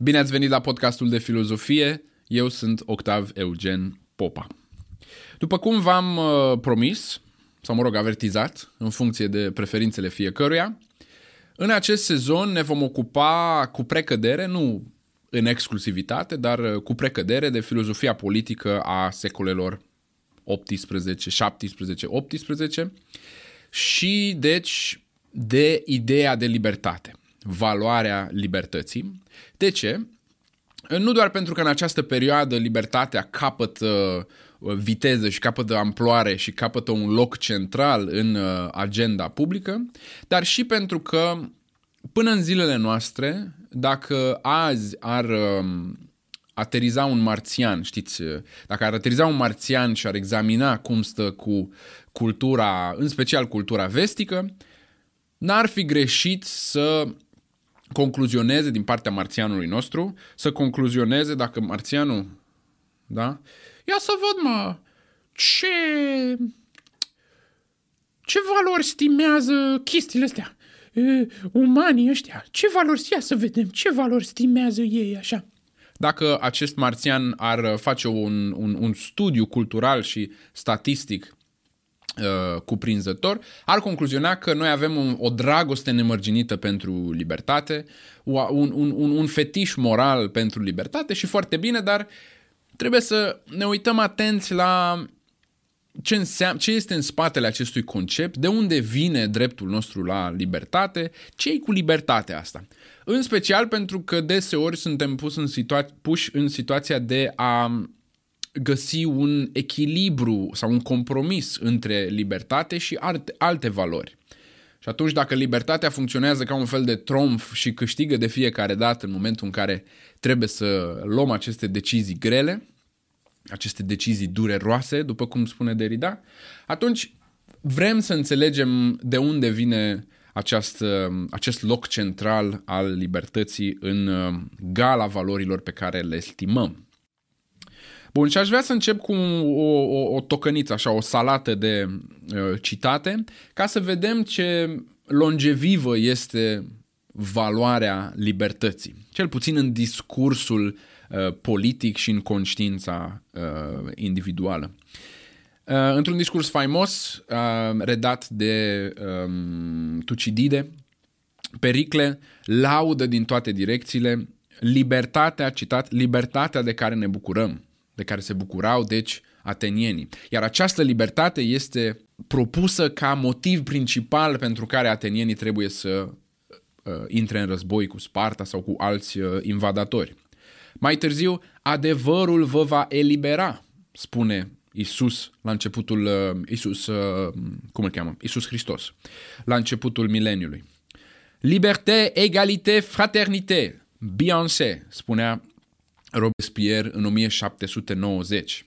Bine ați venit la podcastul de filozofie. Eu sunt Octav Eugen Popa. După cum v-am uh, promis, sau mă rog, avertizat, în funcție de preferințele fiecăruia, în acest sezon ne vom ocupa cu precădere, nu în exclusivitate, dar uh, cu precădere de filozofia politică a secolelor 18, 17, 18 și deci de ideea de libertate, valoarea libertății. De ce? Nu doar pentru că în această perioadă libertatea capătă viteză și capătă amploare și capătă un loc central în uh, agenda publică, dar și pentru că până în zilele noastre, dacă azi ar um, ateriza un marțian, știți, dacă ar ateriza un marțian și ar examina cum stă cu cultura, în special cultura vestică, n-ar fi greșit să concluzioneze din partea marțianului nostru, să concluzioneze dacă marțianul, da? Ia să văd, mă, ce... Ce valori stimează chestiile astea? E, umanii ăștia, ce valori, ia să vedem, ce valori stimează ei așa? Dacă acest marțian ar face un, un, un studiu cultural și statistic uh, cuprinzător, ar concluziona că noi avem un, o dragoste nemărginită pentru libertate, un, un, un, un fetiș moral pentru libertate și foarte bine, dar trebuie să ne uităm atenți la ce, înseamnă, ce este în spatele acestui concept, de unde vine dreptul nostru la libertate, ce e cu libertatea asta. În special pentru că deseori suntem pus în situa- puși în situația de a găsi un echilibru sau un compromis între libertate și alte, alte valori. Și atunci dacă libertatea funcționează ca un fel de tromf și câștigă de fiecare dată în momentul în care trebuie să luăm aceste decizii grele, aceste decizii dureroase, după cum spune Derrida, atunci vrem să înțelegem de unde vine aceast, acest loc central al libertății în uh, gala valorilor pe care le estimăm. Bun, și aș vrea să încep cu o, o, o tocăniță, așa, o salată de uh, citate, ca să vedem ce longevivă este valoarea libertății, cel puțin în discursul uh, politic și în conștiința uh, individuală. Uh, într-un discurs faimos, uh, redat de um, Tucidide, Pericle laudă din toate direcțiile libertatea, citat, libertatea de care ne bucurăm, de care se bucurau, deci, atenienii. Iar această libertate este propusă ca motiv principal pentru care atenienii trebuie să uh, intre în război cu Sparta sau cu alți uh, invadatori. Mai târziu, adevărul vă va elibera, spune Isus la începutul, uh, Isus, uh, cum îl cheamă? Isus Hristos, la începutul mileniului. Liberté, egalité, fraternité, Beyoncé, spunea Robespierre în 1790.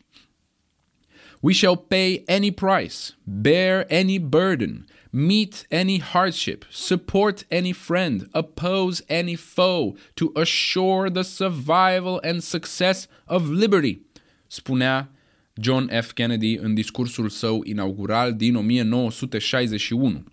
We shall pay any price, bear any burden, meet any hardship, support any friend, oppose any foe, to assure the survival and success of liberty, spunea John F. Kennedy în discursul său inaugural din 1961.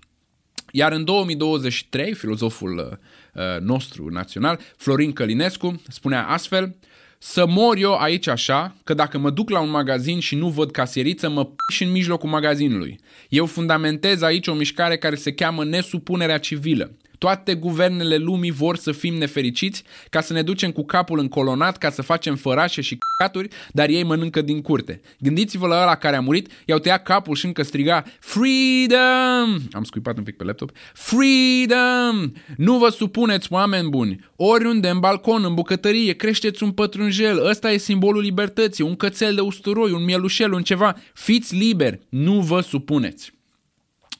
Iar în 2023, filozoful uh, nostru național, Florin Călinescu, spunea astfel să mor eu aici așa, că dacă mă duc la un magazin și nu văd casieriță, mă și în mijlocul magazinului. Eu fundamentez aici o mișcare care se cheamă nesupunerea civilă. Toate guvernele lumii vor să fim nefericiți ca să ne ducem cu capul încolonat ca să facem fărașe și caturi, dar ei mănâncă din curte. Gândiți-vă la ăla care a murit, i-au tăiat capul și încă striga Freedom! Am scuipat un pic pe laptop. Freedom! Nu vă supuneți, oameni buni! Oriunde, în balcon, în bucătărie, creșteți un pătrunjel. Ăsta e simbolul libertății, un cățel de usturoi, un mielușel, un ceva. Fiți liberi, nu vă supuneți.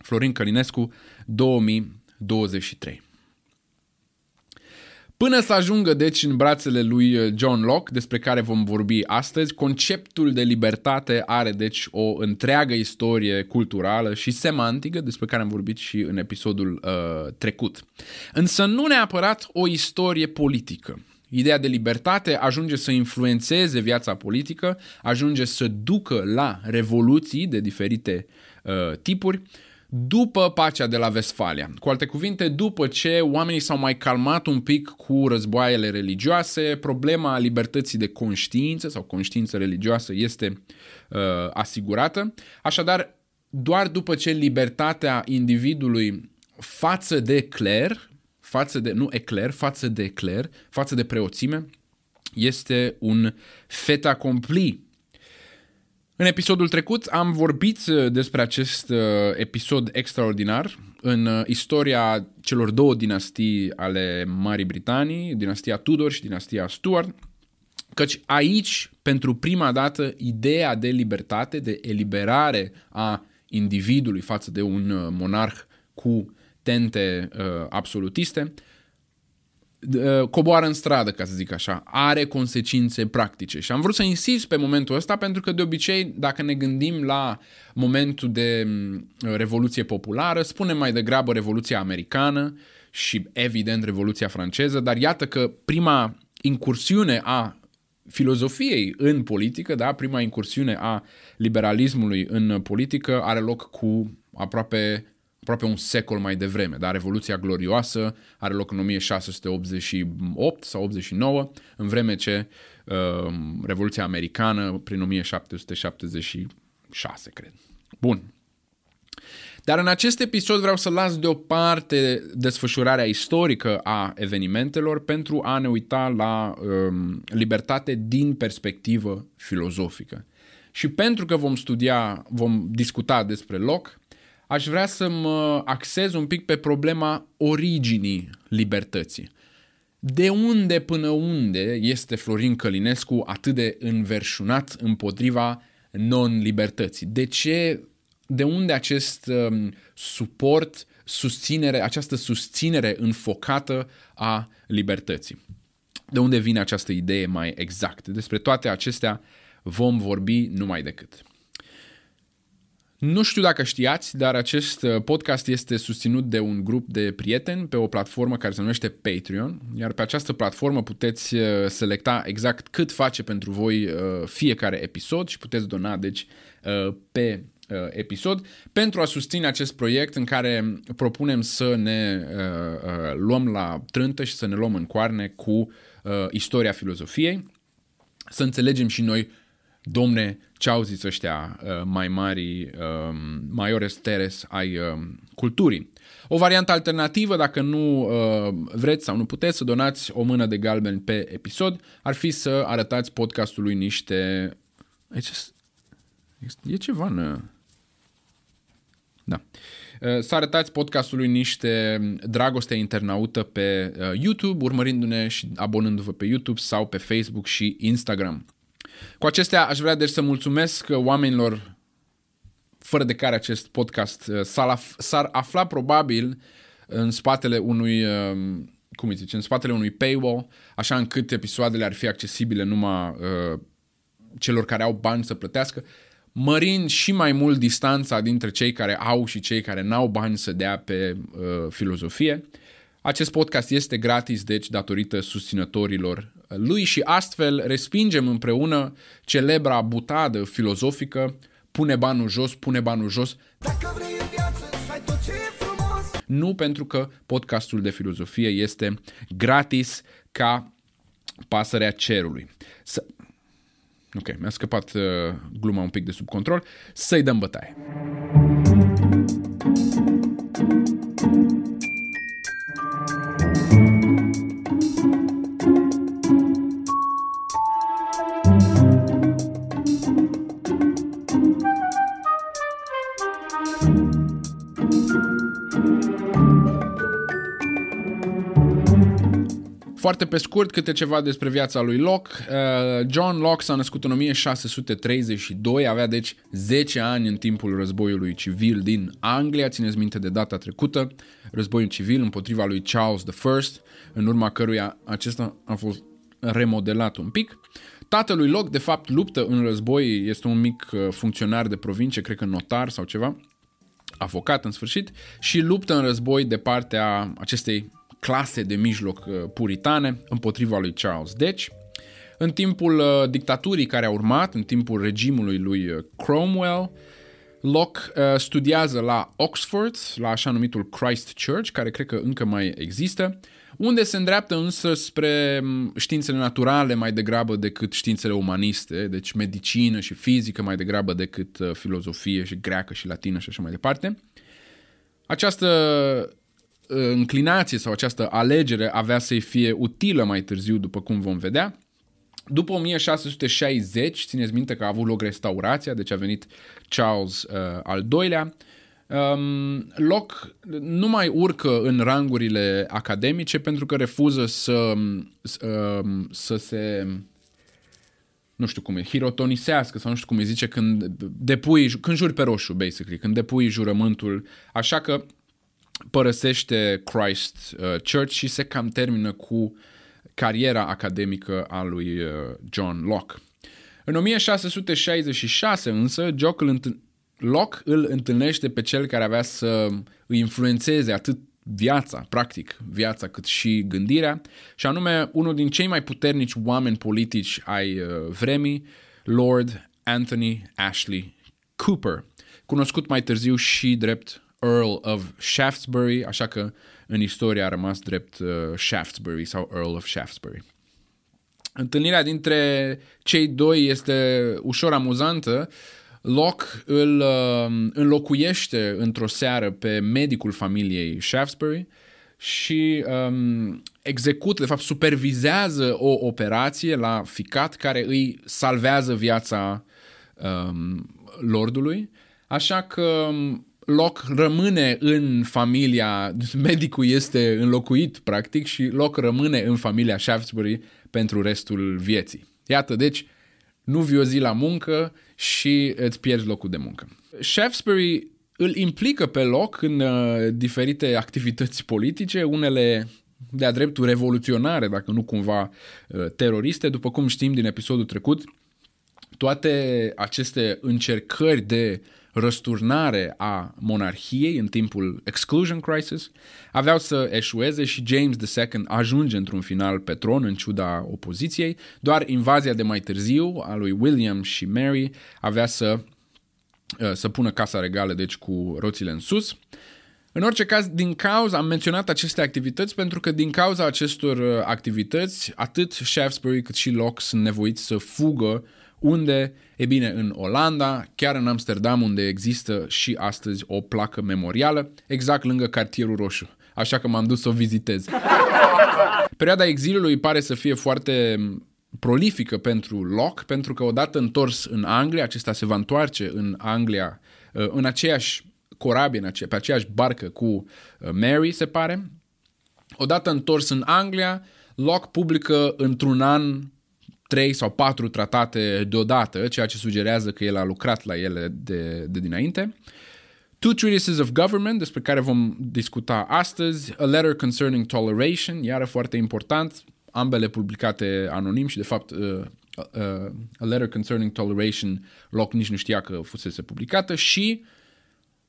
Florin Călinescu, 2000 23. Până să ajungă deci în brațele lui uh, John Locke, despre care vom vorbi astăzi, conceptul de libertate are deci o întreagă istorie culturală și semantică, despre care am vorbit și în episodul uh, trecut. Însă nu neapărat o istorie politică. Ideea de libertate ajunge să influențeze viața politică, ajunge să ducă la revoluții de diferite uh, tipuri, după pacea de la Vestfalia. Cu alte cuvinte, după ce oamenii s-au mai calmat un pic cu războaiele religioase, problema libertății de conștiință sau conștiință religioasă este uh, asigurată. Așadar, doar după ce libertatea individului față de cler, față de, nu ecler, față de cler, față de preoțime, este un fait accompli în episodul trecut am vorbit uh, despre acest uh, episod extraordinar în uh, istoria celor două dinastii ale Marii Britanii, dinastia Tudor și dinastia Stuart, căci aici, pentru prima dată, ideea de libertate, de eliberare a individului față de un monarh cu tente uh, absolutiste, Uh, coboară în stradă, ca să zic așa, are consecințe practice. Și am vrut să insist pe momentul ăsta pentru că de obicei, dacă ne gândim la momentul de mm, Revoluție Populară, spunem mai degrabă Revoluția Americană și evident Revoluția Franceză, dar iată că prima incursiune a filozofiei în politică, da, prima incursiune a liberalismului în politică are loc cu aproape aproape un secol mai devreme, dar Revoluția Glorioasă are loc în 1688 sau 89, în vreme ce uh, Revoluția Americană prin 1776, cred. Bun. Dar în acest episod vreau să las deoparte desfășurarea istorică a evenimentelor pentru a ne uita la um, libertate din perspectivă filozofică. Și pentru că vom studia, vom discuta despre loc, aș vrea să mă axez un pic pe problema originii libertății. De unde până unde este Florin Călinescu atât de înverșunat împotriva non-libertății? De ce, de unde acest um, suport, susținere, această susținere înfocată a libertății? De unde vine această idee mai exact? Despre toate acestea vom vorbi numai decât. Nu știu dacă știați, dar acest uh, podcast este susținut de un grup de prieteni pe o platformă care se numește Patreon, iar pe această platformă puteți uh, selecta exact cât face pentru voi uh, fiecare episod și puteți dona, deci, pe episod pentru a susține acest proiect în care propunem să ne luăm la trântă și să ne luăm în coarne cu istoria filozofiei, să înțelegem și noi domne, ce au zis ăștia uh, mai mari, uh, maiores teres ai uh, culturii. O variantă alternativă, dacă nu uh, vreți sau nu puteți să donați o mână de galben pe episod, ar fi să arătați podcastului niște... E ceva în... Da. Uh, să arătați podcastului niște dragoste internaută pe uh, YouTube, urmărindu-ne și abonându-vă pe YouTube sau pe Facebook și Instagram. Cu acestea aș vrea deci să mulțumesc oamenilor fără de care acest podcast uh, s-ar, s-ar afla probabil în spatele unui, um, cum îi zice, în spatele unui paywall, așa încât episoadele ar fi accesibile numai uh, celor care au bani să plătească, mărind și mai mult distanța dintre cei care au și cei care n-au bani să dea pe uh, filozofie. Acest podcast este gratis, deci, datorită susținătorilor lui și astfel respingem împreună celebra butadă filozofică pune banul jos, pune banul jos. Dacă vrei în viață, să tot ce e frumos. Nu pentru că podcastul de filozofie este gratis ca pasărea cerului. Să... Ok, mi-a scăpat uh, gluma un pic de sub control. Să-i dăm bătaie. Foarte pe scurt, câte ceva despre viața lui Locke. Uh, John Locke s-a născut în 1632, avea deci 10 ani în timpul războiului civil din Anglia, țineți minte de data trecută, războiul civil împotriva lui Charles I, în urma căruia acesta a fost remodelat un pic. Tatălui Locke, de fapt, luptă în război, este un mic uh, funcționar de provincie, cred că notar sau ceva, avocat în sfârșit, și luptă în război de partea acestei clase de mijloc uh, puritane împotriva lui Charles. Deci, în timpul uh, dictaturii care a urmat, în timpul regimului lui uh, Cromwell, Locke uh, studiază la Oxford, la așa numitul Christ Church, care cred că încă mai există, unde se îndreaptă însă spre științele naturale mai degrabă decât științele umaniste, deci medicină și fizică mai degrabă decât uh, filozofie și greacă și latină și așa mai departe. Această uh, înclinație sau această alegere avea să-i fie utilă mai târziu, după cum vom vedea, după 1660, țineți minte că a avut loc restaurația, deci a venit Charles uh, al II-lea, um, Locke nu mai urcă în rangurile academice pentru că refuză să, uh, să se nu știu cum e, hirotonisească sau nu știu cum îi zice când depui, când juri pe roșu, basically, când depui jurământul, așa că părăsește Christ uh, Church și se cam termină cu uh, cariera academică a lui uh, John Locke. În 1666 însă, Locke îl întâlnește pe cel care avea să îi influențeze atât viața, practic, viața cât și gândirea, și anume unul din cei mai puternici oameni politici ai uh, vremii, Lord Anthony Ashley Cooper, cunoscut mai târziu și drept Earl of Shaftesbury, așa că în istorie a rămas drept uh, Shaftesbury sau Earl of Shaftesbury. Întâlnirea dintre cei doi este ușor amuzantă. Locke îl uh, înlocuiește într-o seară pe medicul familiei Shaftesbury și um, execută, de fapt supervizează o operație la ficat care îi salvează viața um, lordului. Așa că um, Locke rămâne în familia, medicul este înlocuit practic și Locke rămâne în familia Shaftesbury pentru restul vieții. Iată, deci, nu vii o zi la muncă și îți pierzi locul de muncă. Shaftesbury îl implică pe Locke în uh, diferite activități politice, unele de-a dreptul revoluționare, dacă nu cumva uh, teroriste. După cum știm din episodul trecut, toate aceste încercări de uh, răsturnare a monarhiei în timpul Exclusion Crisis, aveau să eșueze și James II ajunge într-un final pe tron în ciuda opoziției, doar invazia de mai târziu a lui William și Mary avea să, uh, să pună casa regală deci cu roțile în sus. În orice caz, din cauza, am menționat aceste activități pentru că din cauza acestor uh, activități, atât Shaftesbury cât și Locke sunt nevoiți să fugă unde? E bine, în Olanda, chiar în Amsterdam, unde există și astăzi o placă memorială, exact lângă cartierul roșu. Așa că m-am dus să o vizitez. Perioada exilului pare să fie foarte prolifică pentru Locke, pentru că odată întors în Anglia, acesta se va întoarce în Anglia, uh, în aceeași corabie, în ace- pe aceeași barcă cu uh, Mary, se pare. Odată întors în Anglia, Locke publică într-un an trei sau patru tratate deodată, ceea ce sugerează că el a lucrat la ele de, de dinainte. Two Treatises of Government, despre care vom discuta astăzi, A Letter Concerning Toleration, iară foarte important, ambele publicate anonim și de fapt uh, uh, A Letter Concerning Toleration, loc nici nu știa că fusese publicată și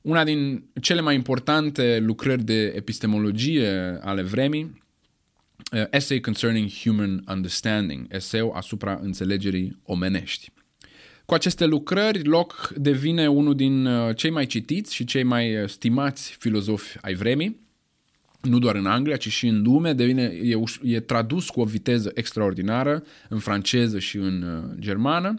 una din cele mai importante lucrări de epistemologie ale vremii, uh, Essay Concerning Human Understanding, eseu asupra înțelegerii omenești. Cu aceste lucrări, Locke devine unul din uh, cei mai citiți și cei mai uh, stimați filozofi ai vremii, nu doar în Anglia, ci și în lume, devine, e, e tradus cu o viteză extraordinară în franceză și în uh, germană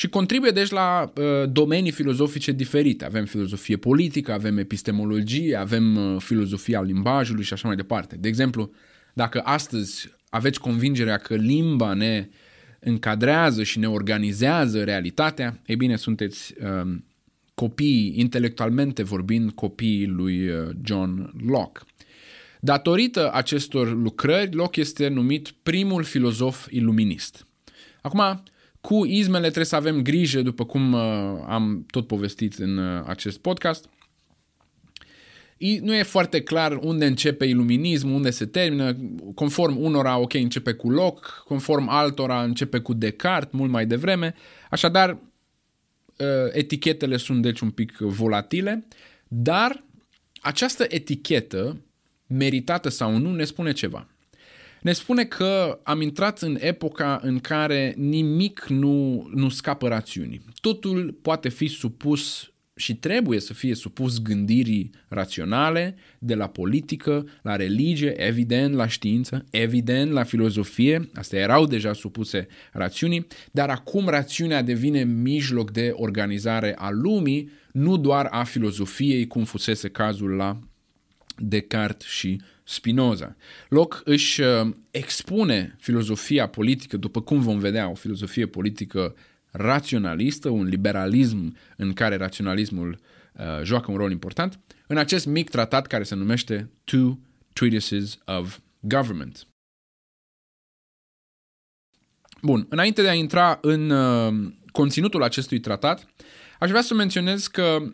și contribuie deci la uh, domenii filozofice diferite. Avem filozofie politică, avem epistemologie, avem uh, filozofia limbajului și așa mai departe. De exemplu, dacă astăzi aveți convingerea că limba ne încadrează și ne organizează realitatea, e bine, sunteți um, copii, intelectualmente vorbind, copiii lui uh, John Locke. Datorită acestor lucrări, Locke este numit primul filozof iluminist. Acum, cu izmele trebuie să avem grijă, după cum uh, am tot povestit în uh, acest podcast – nu e foarte clar unde începe iluminismul, unde se termină. Conform unora, ok, începe cu Locke, conform altora începe cu Descartes, mult mai devreme. Așadar, uh, etichetele sunt deci un pic volatile, dar această etichetă, meritată sau nu, ne spune ceva. Ne spune că am intrat în epoca în care nimic nu, nu scapă rațiunii. Totul poate fi supus și trebuie să fie supus gândirii raționale, de la politică, la religie, evident la știință, evident la filozofie, astea erau deja supuse rațiunii, dar acum rațiunea devine mijloc de organizare a lumii, nu doar a filozofiei, cum fusese cazul la Descartes și Spinoza. Locke își uh, expune filozofia politică, după cum vom vedea, o filozofie politică raționalistă, un liberalism în care raționalismul uh, joacă un rol important, în acest mic tratat care se numește Two Treatises of Government. Bun, înainte de a intra în uh, conținutul acestui tratat, aș vrea să menționez că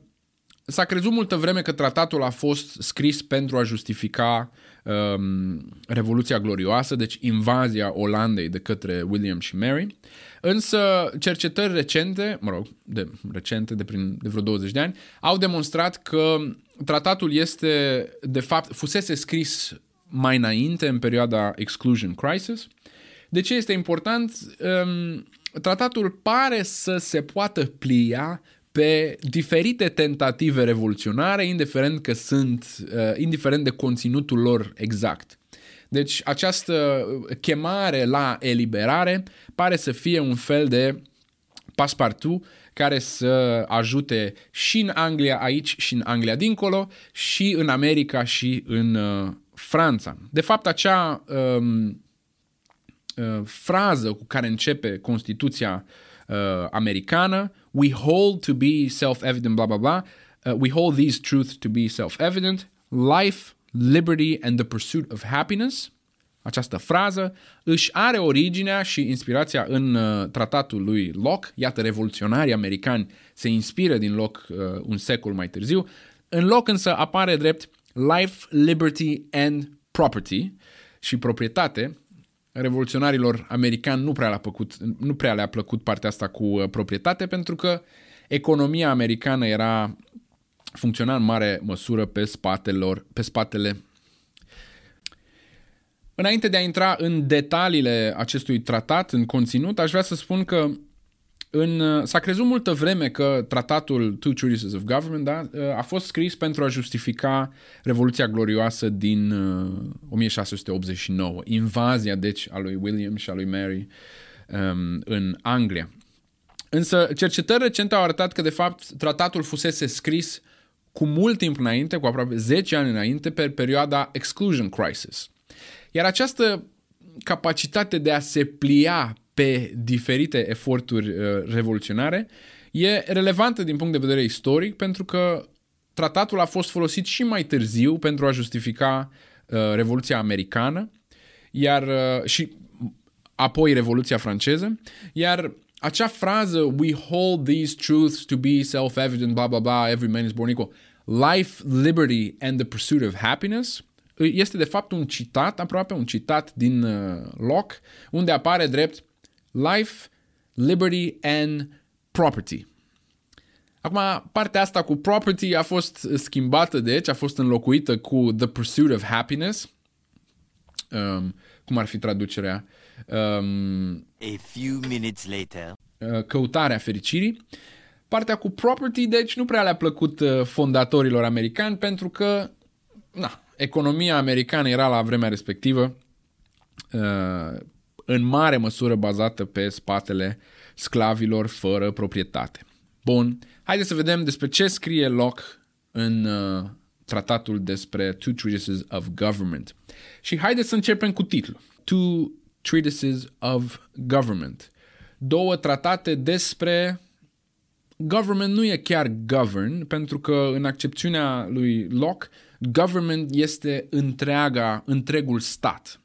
S-a crezut multă vreme că tratatul a fost scris pentru a justifica um, Revoluția Glorioasă, deci invazia Olandei de către William și Mary, însă cercetări recente, mă rog, de recente, de, prin, de vreo 20 de ani, au demonstrat că tratatul este, de fapt, fusese scris mai înainte, în perioada Exclusion Crisis. De ce este important? Um, tratatul pare să se poată plia pe diferite tentative revoluționare, indiferent că sunt, uh, indiferent de conținutul lor exact. Deci această chemare la eliberare pare să fie un fel de paspartu care să ajute și în Anglia aici și în Anglia dincolo și în America și în uh, Franța. De fapt, acea um, uh, frază cu care începe Constituția uh, americană, we hold to be self-evident, blah, blah, blah. Uh, we hold these truths to be self-evident. Life, liberty and the pursuit of happiness. Această frază își are originea și inspirația în uh, tratatul lui Locke. Iată, revoluționarii americani se inspiră din Locke uh, un secol mai târziu. În Locke însă apare drept life, liberty and property și proprietate, revoluționarilor americani nu prea, le-a plăcut, nu prea le-a plăcut partea asta cu uh, proprietate pentru că economia americană era funcționa în mare măsură pe, spatelor, pe spatele. Înainte de a intra în detaliile acestui tratat, în conținut, aș vrea să spun că în, uh, s-a crezut multă vreme că tratatul Two Treatises of Government da, uh, a fost scris pentru a justifica Revoluția Glorioasă din 1689, uh, invazia deci a lui William și a lui Mary um, în Anglia. Însă cercetări recente au arătat că de fapt tratatul fusese scris cu mult timp înainte, cu aproape 10 ani înainte, pe perioada Exclusion Crisis. Iar această capacitate de a se plia pe diferite eforturi uh, revoluționare, e relevantă din punct de vedere istoric pentru că tratatul a fost folosit și mai târziu pentru a justifica uh, Revoluția Americană iar uh, și apoi Revoluția franceză, iar acea frază we hold these truths to be self-evident, blah, blah, blah, every man is born equal, life, liberty and the pursuit of happiness, este de fapt un citat, aproape un citat din uh, Locke, unde apare drept life, liberty and property. Acum, partea asta cu property a fost schimbată, deci, a fost înlocuită cu the pursuit of happiness. Um, cum ar fi traducerea? Um, A few minutes later. Uh, căutarea fericirii. Partea cu property, deci, nu prea le-a plăcut uh, fondatorilor americani pentru că, na, economia americană era la vremea respectivă uh, în mare măsură bazată pe spatele sclavilor fără proprietate. Bun, haideți să vedem despre ce scrie Locke în uh, tratatul despre Two Treatises of Government. Și haideți să începem cu titlul. Two Treatises of Government. Două tratate despre government nu e chiar govern, pentru că în accepțiunea lui Locke, government este întreaga, întregul stat.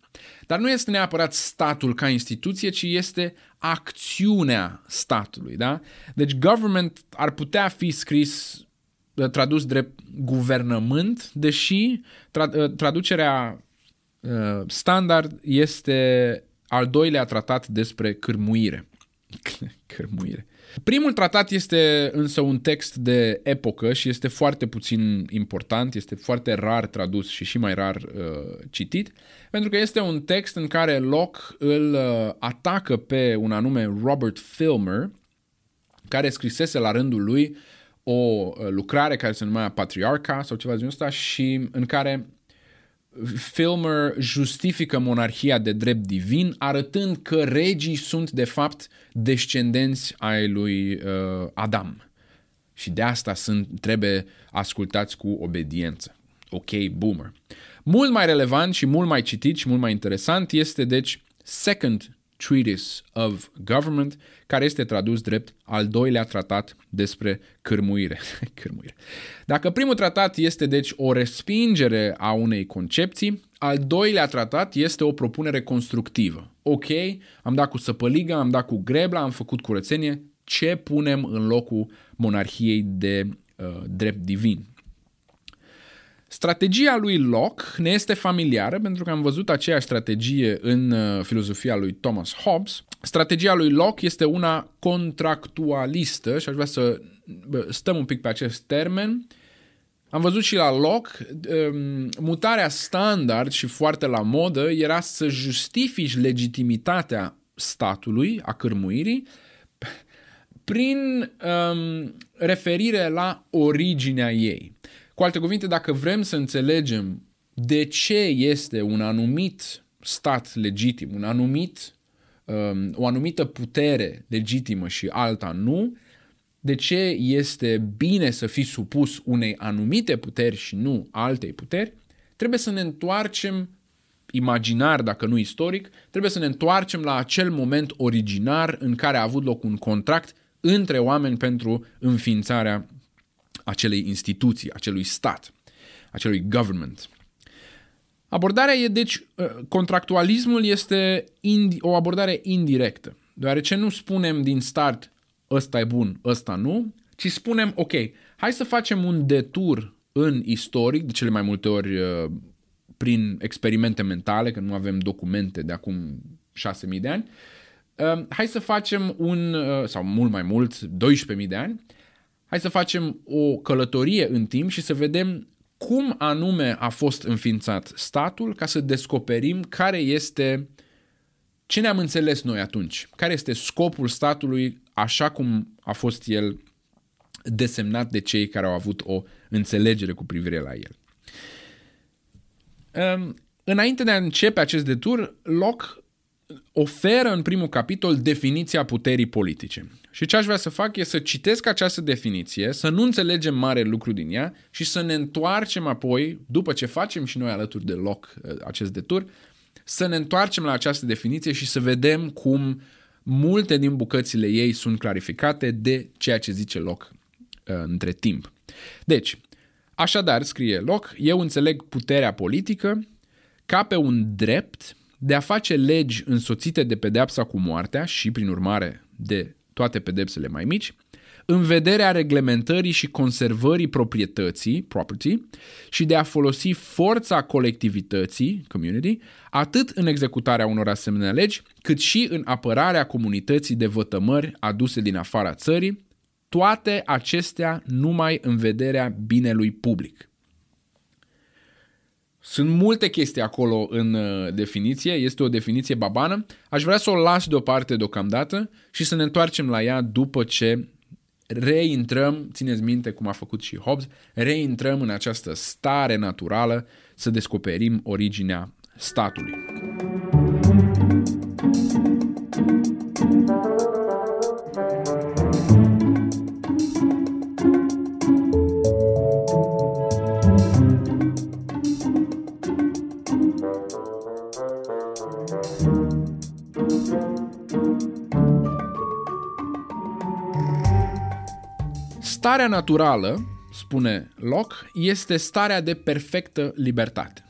Dar nu este neapărat statul ca instituție, ci este acțiunea statului. Da? Deci government ar putea fi scris, uh, tradus drept guvernământ, deși tra- uh, traducerea uh, standard este al doilea tratat despre cârmuire. cârmuire. Primul tratat este însă un text de epocă și este foarte puțin important, este foarte rar tradus și și mai rar uh, citit, pentru că este un text în care Locke îl uh, atacă pe un anume Robert Filmer, care scrisese la rândul lui o uh, lucrare care se numea Patriarca sau ceva de genul ăsta și în care Filmer justifică monarhia de drept divin, arătând că regii sunt de fapt descendenți ai lui uh, Adam. Și de asta sunt, trebuie ascultați cu obediență. Ok, boomer. Mult mai relevant și mult mai citit și mult mai interesant este, deci, Second Treatise of Government, care este tradus drept al doilea tratat despre cârmuire. cârmuire. Dacă primul tratat este deci o respingere a unei concepții, al doilea tratat este o propunere constructivă. Ok, am dat cu săpăliga, am dat cu grebla, am făcut curățenie, ce punem în locul monarhiei de uh, drept divin? Strategia lui Locke ne este familiară pentru că am văzut aceeași strategie în uh, filozofia lui Thomas Hobbes. Strategia lui Locke este una contractualistă și aș vrea să stăm un pic pe acest termen. Am văzut și la Locke, um, mutarea standard și foarte la modă era să justifici legitimitatea statului, a cârmuirii, prin um, referire la originea ei. Cu alte cuvinte, dacă vrem să înțelegem de ce este un anumit stat legitim, un anumit, um, o anumită putere legitimă și alta nu, de ce este bine să fii supus unei anumite puteri și nu altei puteri, trebuie să ne întoarcem imaginar, dacă nu istoric, trebuie să ne întoarcem la acel moment originar în care a avut loc un contract între oameni pentru înființarea acelei instituții, acelui stat, acelui government. Abordarea e, deci, uh, contractualismul este indi- o abordare indirectă, deoarece nu spunem din start ăsta e bun, ăsta nu, ci spunem, ok, hai să facem un detur în istoric, de cele mai multe ori uh, prin experimente mentale, că nu avem documente de acum 6.000 de ani, uh, hai să facem un, sau mult mai mult, 12.000 de ani, hai să facem o călătorie în timp și să vedem cum anume a fost înființat statul ca să descoperim care este ce ne-am înțeles noi atunci, care este scopul statului așa cum a fost el desemnat de cei care au avut o înțelegere cu privire la el. Înainte de a începe acest detur, Locke oferă în primul capitol definiția puterii politice. Și ce aș vrea să fac e să citesc această definiție, să nu înțelegem mare lucru din ea și să ne întoarcem apoi, după ce facem și noi alături de loc uh, acest detur, să ne întoarcem la această definiție și să vedem cum multe din bucățile ei sunt clarificate de ceea ce zice loc uh, între timp. Deci, așadar, scrie loc, eu înțeleg puterea politică ca pe un drept de a face legi însoțite de pedeapsa cu moartea și, prin urmare, de toate pedepsele mai mici, în vederea reglementării și conservării proprietății, property, și de a folosi forța colectivității, community, atât în executarea unor asemenea legi, cât și în apărarea comunității de vătămări aduse din afara țării, toate acestea numai în vederea binelui public. Sunt multe chestii acolo în uh, definiție, este o definiție babană. Aș vrea să o las deoparte deocamdată și să ne întoarcem la ea după ce reintrăm, țineți minte cum a făcut și Hobbes, reintrăm în această stare naturală să descoperim originea statului. Starea naturală, spune Locke, este starea de perfectă libertate.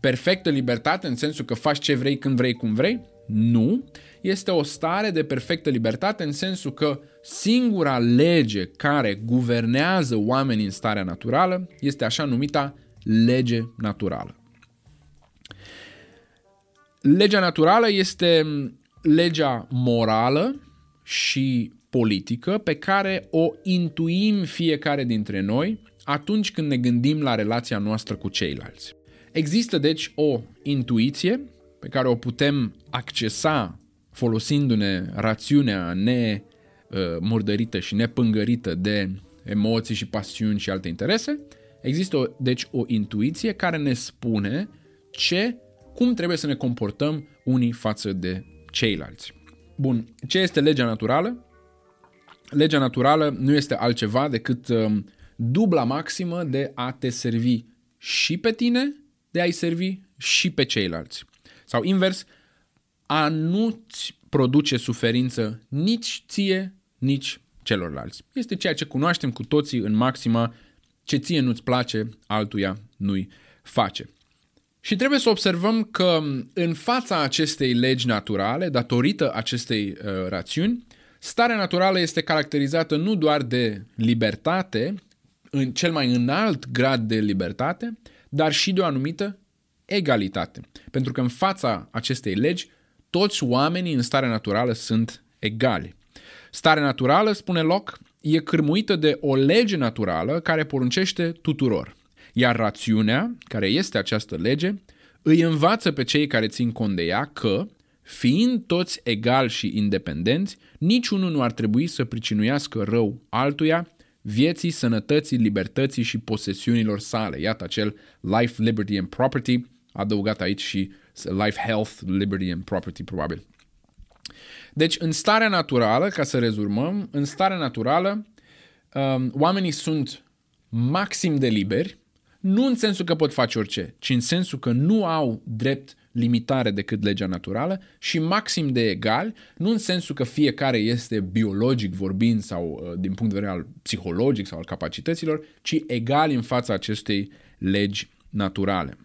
Perfectă libertate în sensul că faci ce vrei, când vrei, cum vrei? Nu. Este o stare de perfectă libertate în sensul că singura lege care guvernează oamenii în starea naturală este așa numita lege naturală. Legea naturală este legea morală și politică pe care o intuim fiecare dintre noi atunci când ne gândim la relația noastră cu ceilalți. Există deci o intuiție pe care o putem accesa folosindu-ne rațiunea nemurdărită și nepângărită de emoții și pasiuni și alte interese. Există, o, deci, o intuiție care ne spune ce, cum trebuie să ne comportăm unii față de ceilalți. Bun, ce este legea naturală? Legea naturală nu este altceva decât um, dubla maximă de a te servi și pe tine, de a-i servi și pe ceilalți. Sau invers, a nu-ți produce suferință nici ție, nici celorlalți. Este ceea ce cunoaștem cu toții în maxima ce ție nu-ți place, altuia nu-i face. Și trebuie să observăm că în fața acestei legi naturale, datorită acestei uh, rațiuni, starea naturală este caracterizată nu doar de libertate, în cel mai înalt grad de libertate, dar și de o anumită egalitate. Pentru că în fața acestei legi, toți oamenii în stare naturală sunt egali. Starea naturală, spune Locke, e cârmuită de o lege naturală care poruncește tuturor. Iar rațiunea, care este această lege, îi învață pe cei care țin cont de ea că, fiind toți egali și independenți, niciunul nu ar trebui să pricinuiască rău altuia vieții, sănătății, libertății și posesiunilor sale. Iată acel life, liberty and property, adăugat aici și life, health, liberty and property, probabil. Deci, în starea naturală, ca să rezumăm, în starea naturală, um, oamenii sunt maxim de liberi, nu în sensul că pot face orice, ci în sensul că nu au drept limitare decât legea naturală și maxim de egal, nu în sensul că fiecare este biologic vorbind sau uh, din punct de vedere al psihologic sau al capacităților, ci egal în fața acestei legi naturale.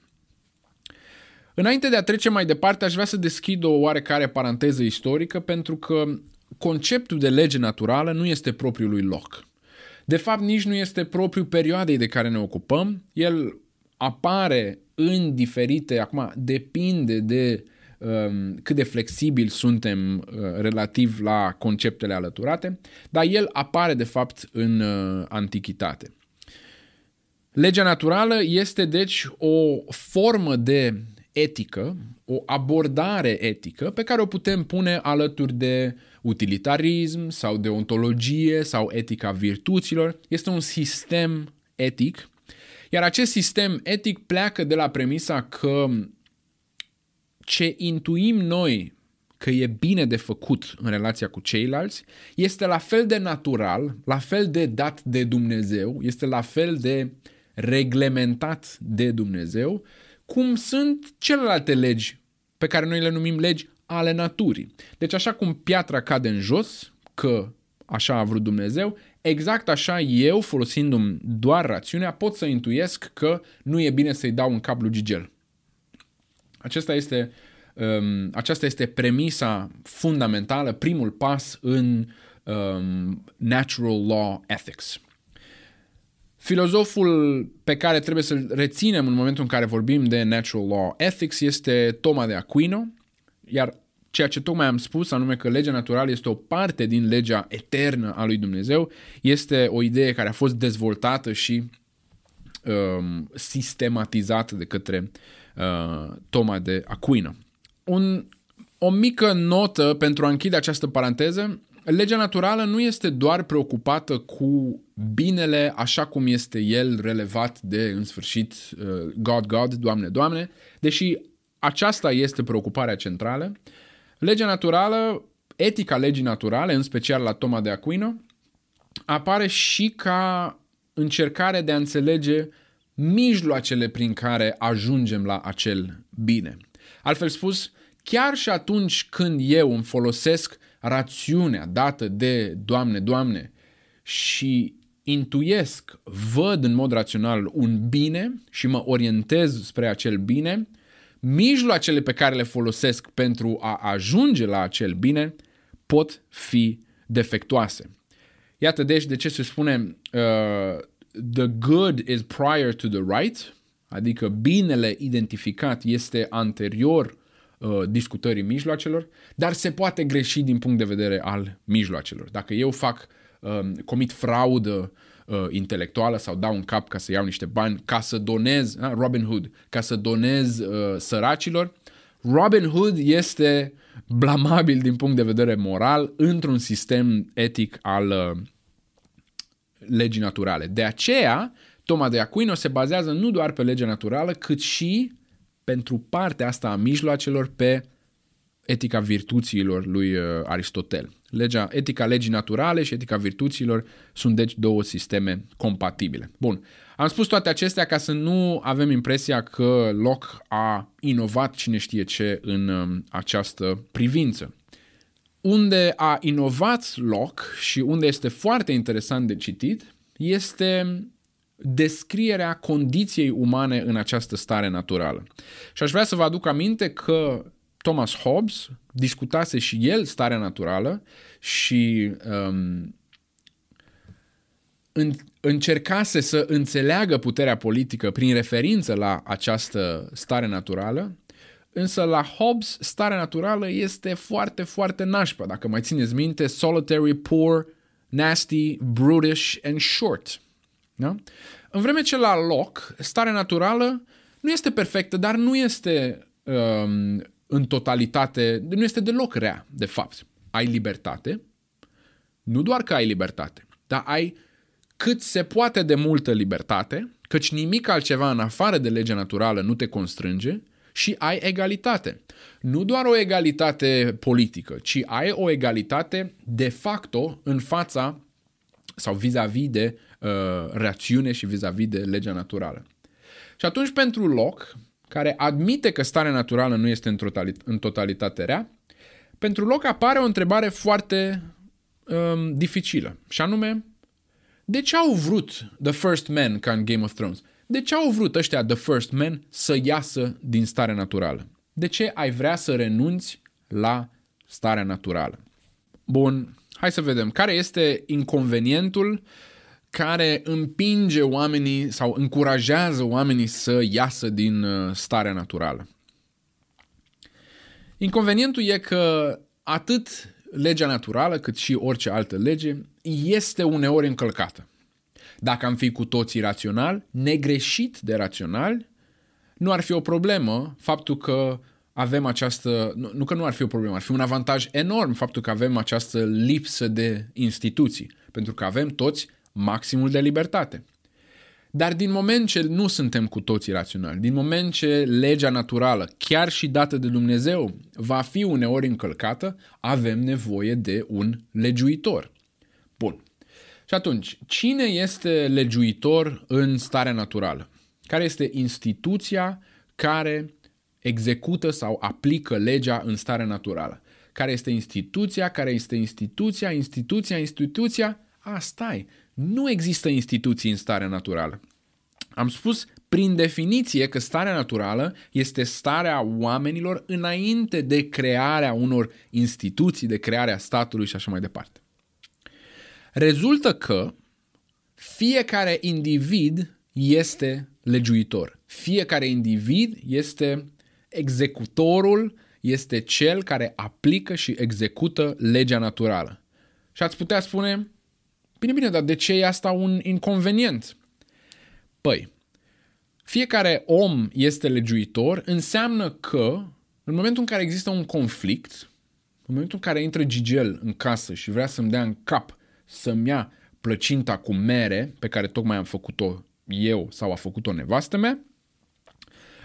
Înainte de a trece mai departe, aș vrea să deschid o oarecare paranteză istorică pentru că conceptul de lege naturală nu este propriul lui Locke. De fapt, nici nu este propriu perioadei de care ne ocupăm. El apare în diferite, acum depinde de um, cât de flexibil suntem uh, relativ la conceptele alăturate, dar el apare de fapt în uh, antichitate. Legea naturală este deci o formă de etică, o abordare etică pe care o putem pune alături de utilitarism sau de ontologie sau etica virtuților. Este un sistem etic, iar acest sistem etic pleacă de la premisa că ce intuim noi că e bine de făcut în relația cu ceilalți, este la fel de natural, la fel de dat de Dumnezeu, este la fel de reglementat de Dumnezeu, cum sunt celelalte legi pe care noi le numim legi ale naturii. Deci așa cum piatra cade în jos, că așa a vrut Dumnezeu, exact așa eu, folosindu-mi doar rațiunea, pot să intuiesc că nu e bine să-i dau un cablu gigel. Acesta este, um, aceasta este premisa fundamentală, primul pas în um, natural law ethics. Filozoful pe care trebuie să-l reținem în momentul în care vorbim de natural law ethics este Toma de Aquino, iar ceea ce tocmai am spus, anume că legea naturală este o parte din legea eternă a lui Dumnezeu, este o idee care a fost dezvoltată și um, sistematizată de către uh, Toma de Aquino. Un, o mică notă pentru a închide această paranteză legea naturală nu este doar preocupată cu binele așa cum este el relevat de, în sfârșit, uh, God, God, Doamne, Doamne, deși aceasta este preocuparea centrală. Legea naturală, etica legii naturale, în special la Toma de Aquino, apare și ca încercare de a înțelege mijloacele prin care ajungem la acel bine. Altfel spus, chiar și atunci când eu îmi folosesc rațiunea dată de Doamne, Doamne și intuiesc, văd în mod rațional un bine și mă orientez spre acel bine, mijloacele pe care le folosesc pentru a ajunge la acel bine pot fi defectuoase. Iată deci de ce se spune uh, the good is prior to the right, adică binele identificat este anterior uh, discutării mijloacelor, dar se poate greși din punct de vedere al mijloacelor. Dacă eu fac, uh, comit fraudă uh, intelectuală sau dau un cap ca să iau niște bani, ca să donez, uh, Robin Hood, ca să donez uh, săracilor, Robin Hood este blamabil din punct de vedere moral într-un sistem etic al uh, legii naturale. De aceea, Toma de Aquino se bazează nu doar pe legea naturală, cât și pentru partea asta a mijloacelor pe etica virtuților lui uh, Aristotel. Legea, etica legii naturale și etica virtuților sunt deci două sisteme compatibile. Bun, am spus toate acestea ca să nu avem impresia că Locke a inovat cine știe ce în um, această privință. Unde a inovat Locke și unde este foarte interesant de citit este descrierea condiției umane în această stare naturală. Și aș vrea să vă aduc aminte că Thomas Hobbes discutase și el starea naturală și um, în, încercase să înțeleagă puterea politică prin referință la această stare naturală, însă la Hobbes starea naturală este foarte, foarte nașpa. Dacă mai țineți minte, solitary, poor, nasty, brutish and short. Da? În vreme ce la Locke, starea naturală nu este perfectă, dar nu este um, în totalitate, nu este deloc rea, de fapt. Ai libertate, nu doar că ai libertate, dar ai cât se poate de multă libertate, căci nimic altceva în afară de legea naturală nu te constrânge și ai egalitate. Nu doar o egalitate politică, ci ai o egalitate de facto în fața sau vis-a-vis de uh, rațiune și vis-a-vis de legea naturală. Și atunci pentru loc, care admite că starea naturală nu este în totalitate rea, pentru loc apare o întrebare foarte um, dificilă, și anume, de ce au vrut The First Men ca în Game of Thrones? De ce au vrut ăștia The First Men să iasă din starea naturală? De ce ai vrea să renunți la starea naturală? Bun, hai să vedem. Care este inconvenientul care împinge oamenii sau încurajează oamenii să iasă din uh, starea naturală? Inconvenientul e că atât legea naturală, cât și orice altă lege, este uneori încălcată. Dacă am fi cu toții rațional, negreșit de rațional, nu ar fi o problemă faptul că avem această, nu, nu că nu ar fi o problemă, ar fi un avantaj enorm faptul că avem această lipsă de instituții, pentru că avem toți maximul de libertate. Dar din moment ce nu suntem cu toții raționali, din moment ce legea naturală, chiar și dată de Dumnezeu, va fi uneori încălcată, avem nevoie de un legiuitor. Bun. Și atunci, cine este legiuitor în starea naturală? Care este instituția care execută sau aplică legea în starea naturală? Care este instituția? Care este instituția? Instituția? Instituția? A, stai, nu există instituții în starea naturală. Am spus prin definiție că starea naturală este starea oamenilor înainte de crearea unor instituții, de crearea statului și așa mai departe. Rezultă că fiecare individ este legiuitor. Fiecare individ este executorul, este cel care aplică și execută legea naturală. Și ați putea spune, Bine, bine, dar de ce e asta un inconvenient? Păi, fiecare om este legiuitor înseamnă că în momentul în care există un conflict, în momentul în care intră Gigel în casă și vrea să-mi dea în cap să-mi ia plăcinta cu mere pe care tocmai am făcut-o eu sau a făcut-o nevastă mea,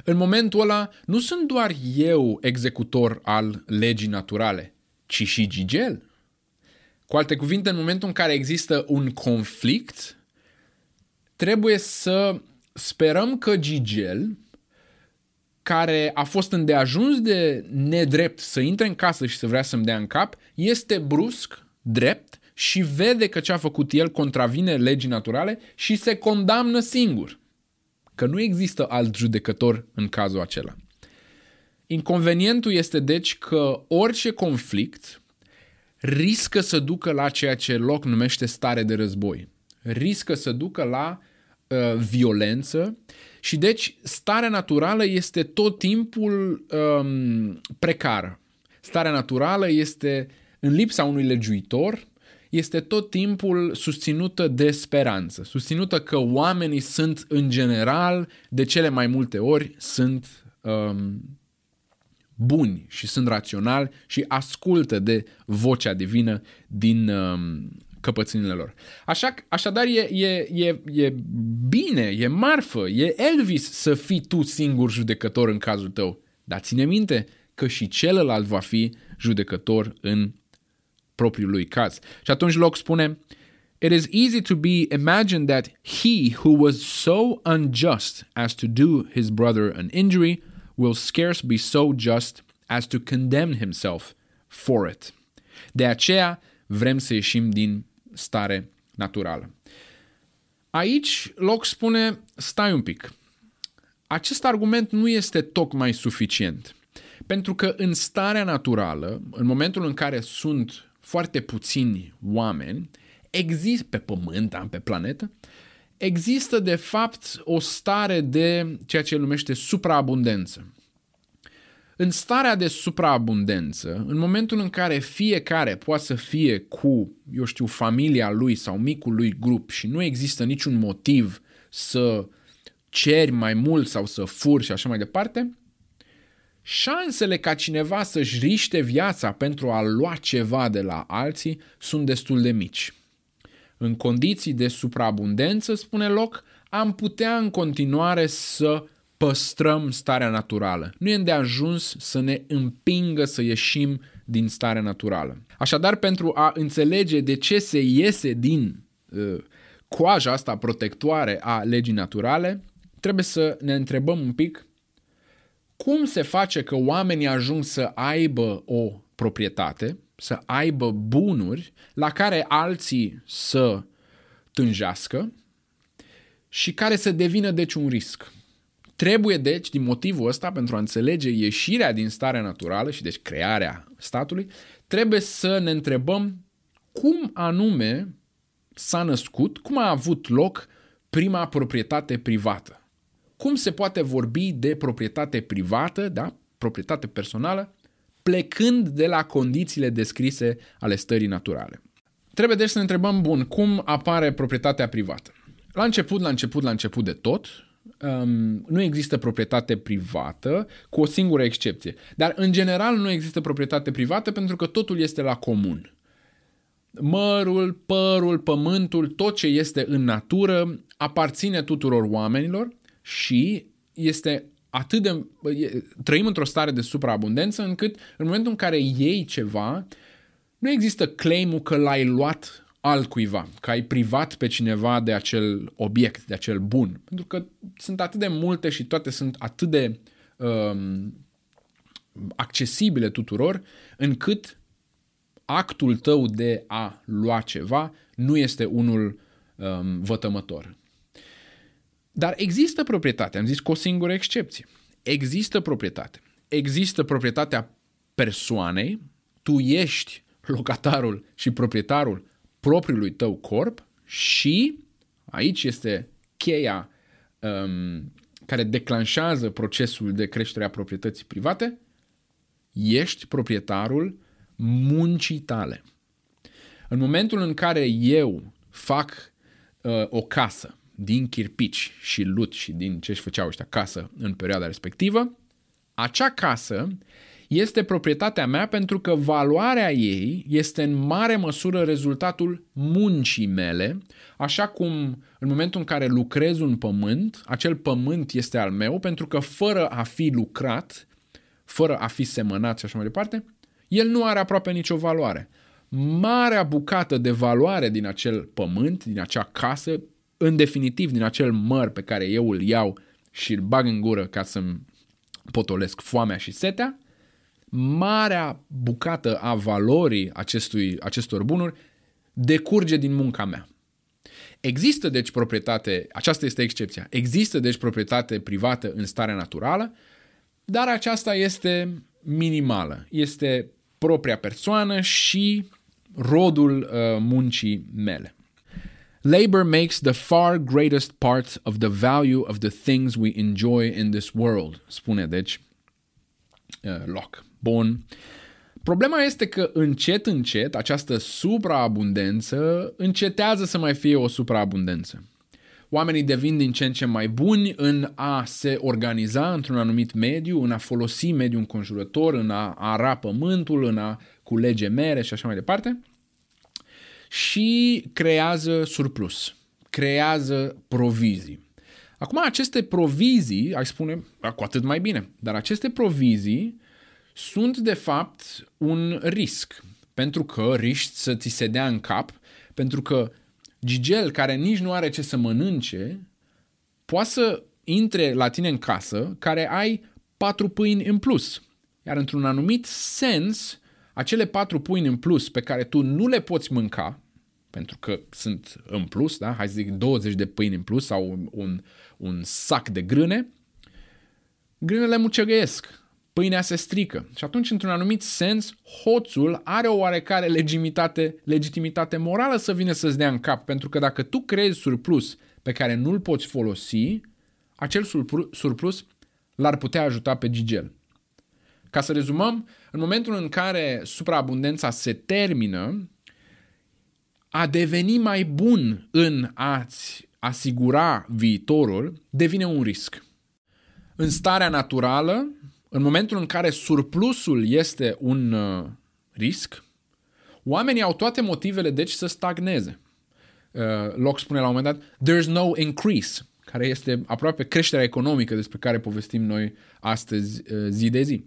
în momentul ăla nu sunt doar eu executor al legii naturale, ci și Gigel. Cu alte cuvinte, în momentul în care există un conflict, trebuie să sperăm că Gigel, care a fost îndeajuns de nedrept să intre în casă și să vrea să-mi dea în cap, este brusc, drept și vede că ce a făcut el contravine legii naturale și se condamnă singur. Că nu există alt judecător în cazul acela. Inconvenientul este deci că orice conflict riscă să ducă la ceea ce loc numește stare de război. Riscă să ducă la uh, violență și deci starea naturală este tot timpul um, precară. Starea naturală este, în lipsa unui legiuitor, este tot timpul susținută de speranță, susținută că oamenii sunt în general, de cele mai multe ori, sunt um, buni și sunt raționali și ascultă de vocea divină din um, căpățânile lor. Așa, așadar, e, e, e, e bine, e marfă, e Elvis să fii tu singur judecător în cazul tău. Dar ține minte că și celălalt va fi judecător în propriul lui caz. Și atunci Locke spune, It is easy to be imagined that he who was so unjust as to do his brother an injury will scarce be so just as to condemn himself for it. De aceea vrem să ieșim din stare naturală. Aici Locke spune, stai un pic, acest argument nu este tocmai suficient. Pentru că în starea naturală, în momentul în care sunt foarte puțini oameni, există pe pământ, pe planetă, există de fapt o stare de ceea ce numește supraabundență. În starea de supraabundență, în momentul în care fiecare poate să fie cu, eu știu, familia lui sau micul lui grup și nu există niciun motiv să ceri mai mult sau să furi și așa mai departe, șansele ca cineva să-și riște viața pentru a lua ceva de la alții sunt destul de mici. În condiții de supraabundență, spune loc, am putea în continuare să păstrăm starea naturală. Nu e de ajuns să ne împingă să ieșim din starea naturală. Așadar, pentru a înțelege de ce se iese din uh, coaja asta protectoare a legii naturale, trebuie să ne întrebăm un pic cum se face că oamenii ajung să aibă o proprietate, să aibă bunuri la care alții să tânjească și care să devină deci un risc. Trebuie deci, din motivul ăsta, pentru a înțelege ieșirea din starea naturală și deci crearea statului, trebuie să ne întrebăm cum anume s-a născut, cum a avut loc prima proprietate privată cum se poate vorbi de proprietate privată, da? proprietate personală, plecând de la condițiile descrise ale stării naturale. Trebuie deci să ne întrebăm, bun, cum apare proprietatea privată? La început, la început, la început de tot, um, nu există proprietate privată, cu o singură excepție. Dar, în general, nu există proprietate privată pentru că totul este la comun. Mărul, părul, pământul, tot ce este în natură aparține tuturor oamenilor și este atât de... trăim într-o stare de supraabundență încât în momentul în care iei ceva, nu există claimul că l-ai luat altcuiva, că ai privat pe cineva de acel obiect, de acel bun. Pentru că sunt atât de multe și toate sunt atât de um, accesibile tuturor, încât actul tău de a lua ceva nu este unul um, vătămător. Dar există proprietate, am zis cu o singură excepție. Există proprietate. Există proprietatea persoanei, tu ești locatarul și proprietarul propriului tău corp și aici este cheia um, care declanșează procesul de creștere a proprietății private, ești proprietarul muncii tale. În momentul în care eu fac uh, o casă, din chirpici și lut și din ce își făceau ăștia casă în perioada respectivă, acea casă este proprietatea mea pentru că valoarea ei este în mare măsură rezultatul muncii mele, așa cum în momentul în care lucrez un pământ, acel pământ este al meu pentru că fără a fi lucrat, fără a fi semănat și așa mai departe, el nu are aproape nicio valoare. Marea bucată de valoare din acel pământ, din acea casă, în definitiv din acel măr pe care eu îl iau și îl bag în gură ca să-mi potolesc foamea și setea, marea bucată a valorii acestui, acestor bunuri decurge din munca mea. Există deci proprietate, aceasta este excepția, există deci proprietate privată în starea naturală, dar aceasta este minimală. Este propria persoană și rodul uh, muncii mele. Labor makes the far greatest part of the value of the things we enjoy in this world, spune deci uh, Locke. Bun. Problema este că încet, încet, această supraabundență încetează să mai fie o supraabundență. Oamenii devin din ce în ce mai buni în a se organiza într-un anumit mediu, în a folosi mediul înconjurător, în a ara pământul, în a culege mere și așa mai departe – și creează surplus, creează provizii. Acum, aceste provizii, ai spune, cu atât mai bine, dar aceste provizii sunt de fapt un risc, pentru că riști să ți se dea în cap, pentru că Gigel, care nici nu are ce să mănânce, poate să intre la tine în casă care ai patru pâini în plus. Iar într-un anumit sens, acele patru pâini în plus pe care tu nu le poți mânca, pentru că sunt în plus, da? hai să zic 20 de pâini în plus sau un, un sac de grâne, grânele mucegăiesc, pâinea se strică. Și atunci, într-un anumit sens, hoțul are o oarecare legitimitate, legitimitate morală să vină să-ți dea în cap, pentru că dacă tu creezi surplus pe care nu-l poți folosi, acel surplus l-ar putea ajuta pe Gigel. Ca să rezumăm, în momentul în care supraabundența se termină, a deveni mai bun în a-ți asigura viitorul devine un risc. În starea naturală, în momentul în care surplusul este un uh, risc, oamenii au toate motivele deci să stagneze. Uh, Locke spune la un moment dat, there's no increase, care este aproape creșterea economică despre care povestim noi astăzi uh, zi de zi.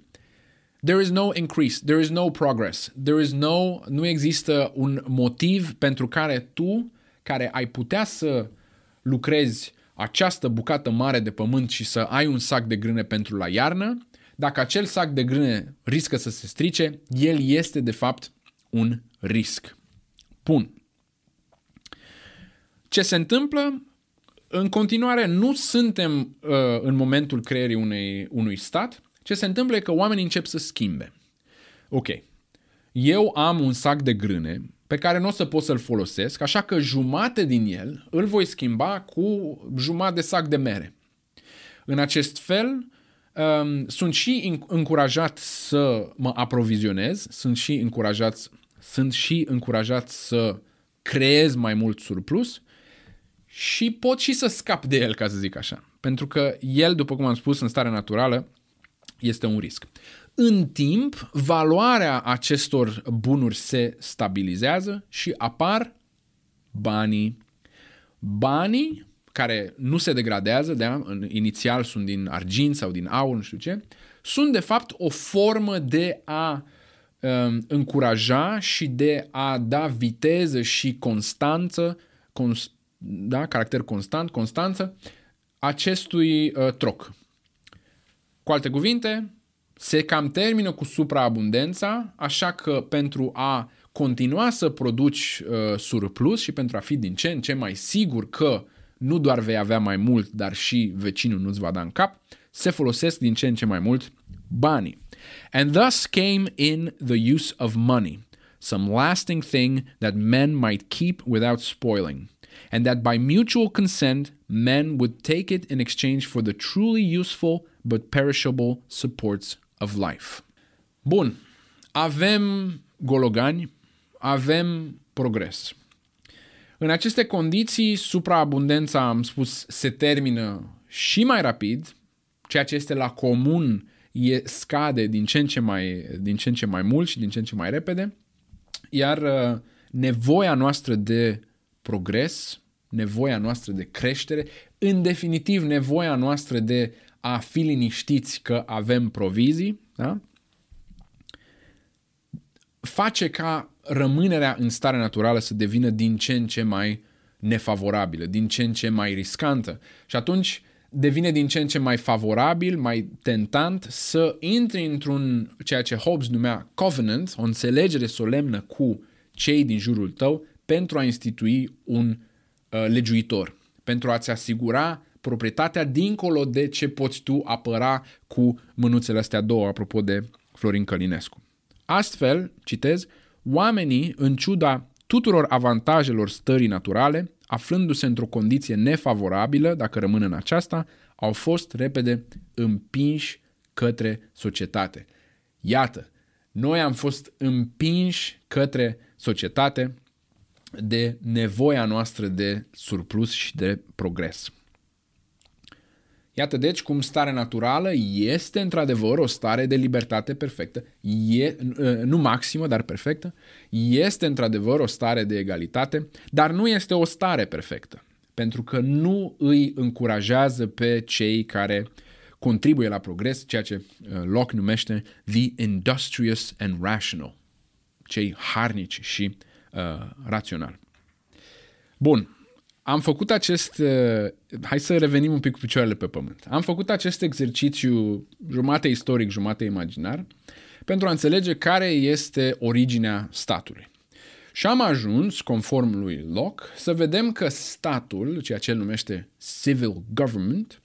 There is no increase, there is no progress, there is no, nu există un motiv pentru care tu, care ai putea să lucrezi această bucată mare de pământ și să ai un sac de grâne pentru la iarnă, dacă acel sac de grâne riscă să se strice, el este de fapt un risc. Pun. Ce se întâmplă? În continuare, nu suntem uh, în momentul creierii unei, unui stat. Ce se întâmplă e că oamenii încep să schimbe. Ok, eu am un sac de grâne pe care nu o să pot să-l folosesc, așa că jumate din el îl voi schimba cu jumătate de sac de mere. În acest fel, um, sunt și încurajat să mă aprovizionez, sunt și încurajat, sunt și încurajat să creez mai mult surplus și pot și să scap de el, ca să zic așa. Pentru că el, după cum am spus, în stare naturală, este un risc. În timp, valoarea acestor bunuri se stabilizează și apar banii. Banii care nu se degradează, de inițial sunt din argint sau din aur, nu știu ce, sunt de fapt o formă de a um, încuraja și de a da viteză și constanță, cons- da, caracter constant, constanță acestui uh, troc. Cu alte cuvinte, se cam termină cu supraabundența, așa că pentru a continua să produci uh, surplus și pentru a fi din ce în ce mai sigur că nu doar vei avea mai mult, dar și vecinul nu-ți va da în cap, se folosesc din ce în ce mai mult banii. And thus came in the use of money, some lasting thing that men might keep without spoiling, and that by mutual consent men would take it in exchange for the truly useful but perishable supports of life. Bun, avem gologani, avem progres. În aceste condiții, supraabundența, am spus, se termină și mai rapid, ceea ce este la comun e, scade din ce, în ce mai, din ce în ce mai mult și din ce în ce mai repede, iar uh, nevoia noastră de progres, nevoia noastră de creștere, în definitiv nevoia noastră de a fi liniștiți că avem provizii, da? face ca rămânerea în stare naturală să devină din ce în ce mai nefavorabilă, din ce în ce mai riscantă. Și atunci devine din ce în ce mai favorabil, mai tentant să intri într-un ceea ce Hobbes numea covenant, o înțelegere solemnă cu cei din jurul tău pentru a institui un uh, legiuitor, pentru a-ți asigura proprietatea dincolo de ce poți tu apăra cu mânuțele astea două, apropo de Florin Călinescu. Astfel, citez, oamenii, în ciuda tuturor avantajelor stării naturale, aflându-se într-o condiție nefavorabilă, dacă rămân în aceasta, au fost repede împinși către societate. Iată, noi am fost împinși către societate de nevoia noastră de surplus și de progres. Iată deci cum starea naturală este într-adevăr o stare de libertate perfectă, e, nu maximă, dar perfectă, este într-adevăr o stare de egalitate, dar nu este o stare perfectă, pentru că nu îi încurajează pe cei care contribuie la progres, ceea ce uh, Locke numește the industrious and rational, cei harnici și uh, raționali. Bun, am făcut acest... Uh, hai să revenim un pic cu picioarele pe pământ. Am făcut acest exercițiu jumate istoric, jumate imaginar, pentru a înțelege care este originea statului. Și am ajuns, conform lui Locke, să vedem că statul, ceea ce el numește civil government,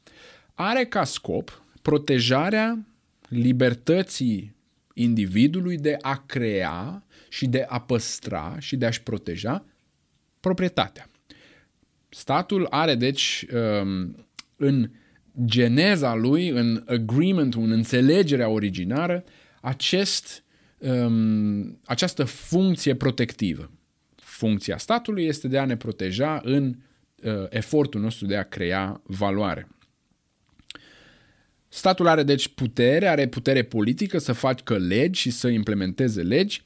are ca scop protejarea libertății individului de a crea și de a păstra și de a-și proteja proprietatea. Statul are, deci, um, în geneza lui, în agreement, în înțelegerea originară, acest, um, această funcție protectivă. Funcția statului este de a ne proteja în uh, efortul nostru de a crea valoare. Statul are deci putere, are putere politică să facă legi și să implementeze legi,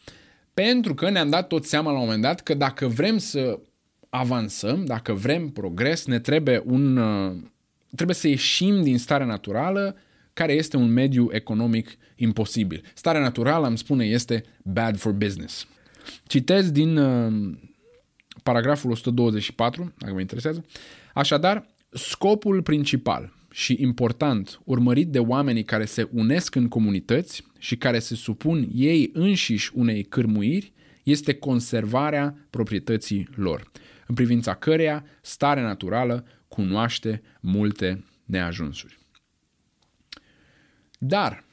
pentru că ne-am dat tot seama la un moment dat că dacă vrem să avansăm, dacă vrem progres, ne trebuie un uh, trebuie să ieșim din starea naturală care este un mediu economic imposibil. Starea naturală, îmi spune, este bad for business. Citez din uh, paragraful 124, dacă vă interesează. Așadar, scopul principal și important urmărit de oamenii care se unesc în comunități și care se supun ei înșiși unei cârmuiri este conservarea proprietății lor în privința căreia starea naturală cunoaște multe neajunsuri. Dar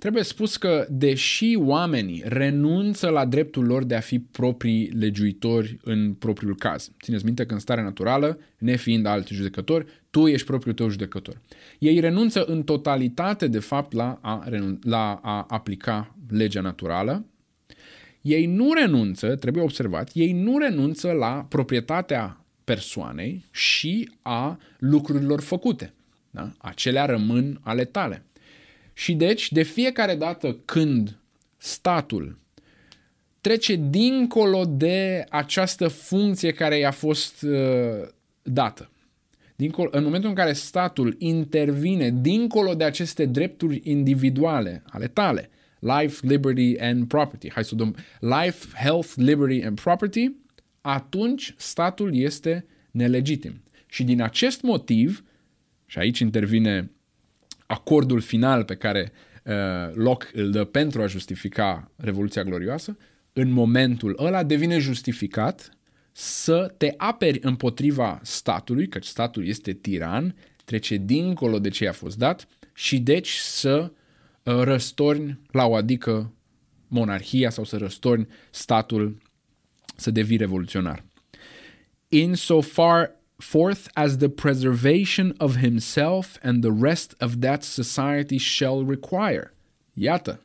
trebuie spus că, deși oamenii renunță la dreptul lor de a fi proprii legiuitori în propriul caz, țineți minte că în starea naturală, nefiind alți judecători, tu ești propriul tău judecător. Ei renunță în totalitate, de fapt, la a, la a aplica legea naturală, ei nu renunță, trebuie observat, ei nu renunță la proprietatea persoanei și a lucrurilor făcute. Da? Acelea rămân ale tale. Și deci, de fiecare dată când statul trece dincolo de această funcție care i-a fost uh, dată, dincolo, în momentul în care statul intervine dincolo de aceste drepturi individuale ale tale, life, liberty and property. Hai să dăm life, health, liberty and property, atunci statul este nelegitim. Și din acest motiv, și aici intervine acordul final pe care uh, Locke îl dă pentru a justifica Revoluția Glorioasă, în momentul ăla devine justificat să te aperi împotriva statului, căci statul este tiran, trece dincolo de ce i-a fost dat și deci să Uh, răstorni la o adică monarhia sau să răstorni statul să devii revoluționar. In so far forth as the preservation of himself and the rest of that society shall require. Iată,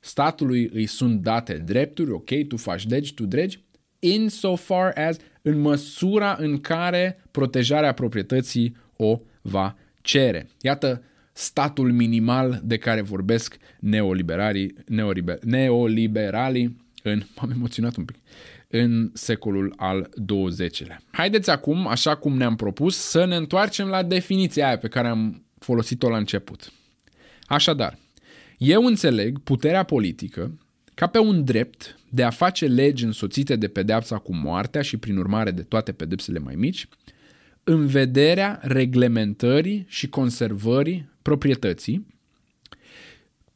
statului îi sunt date drepturi, ok, tu faci legi, tu dregi, in so far as, în măsura în care protejarea proprietății o va cere. Iată, statul minimal de care vorbesc neoliberalii, neoliber, neoliberalii în, m-am emoționat un pic, în secolul al XX-lea. Haideți acum, așa cum ne-am propus, să ne întoarcem la definiția aia pe care am folosit-o la început. Așadar, eu înțeleg puterea politică ca pe un drept de a face legi însoțite de pedeapsa cu moartea și prin urmare de toate pedepsele mai mici, în vederea reglementării și conservării proprietății,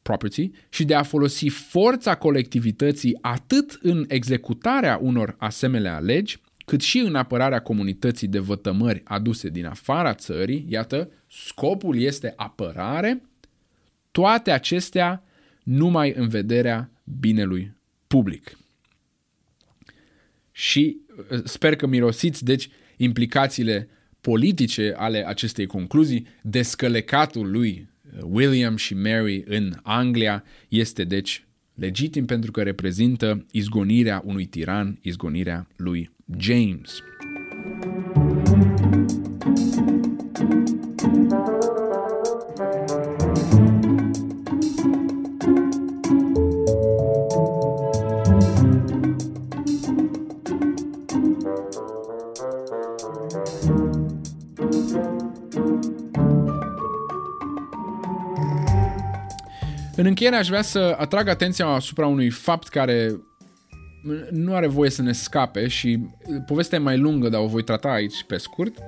property, și de a folosi forța colectivității atât în executarea unor asemenea legi, cât și în apărarea comunității de vătămări aduse din afara țării, iată, scopul este apărare, toate acestea numai în vederea binelui public. Și uh, sper că mirosiți, deci, implicațiile politice ale acestei concluzii, descălecatul lui uh, William și Mary în Anglia este deci legitim pentru că reprezintă izgonirea unui tiran, izgonirea lui James. În încheiere aș vrea să atrag atenția asupra unui fapt care nu are voie să ne scape și povestea e mai lungă, dar o voi trata aici pe scurt,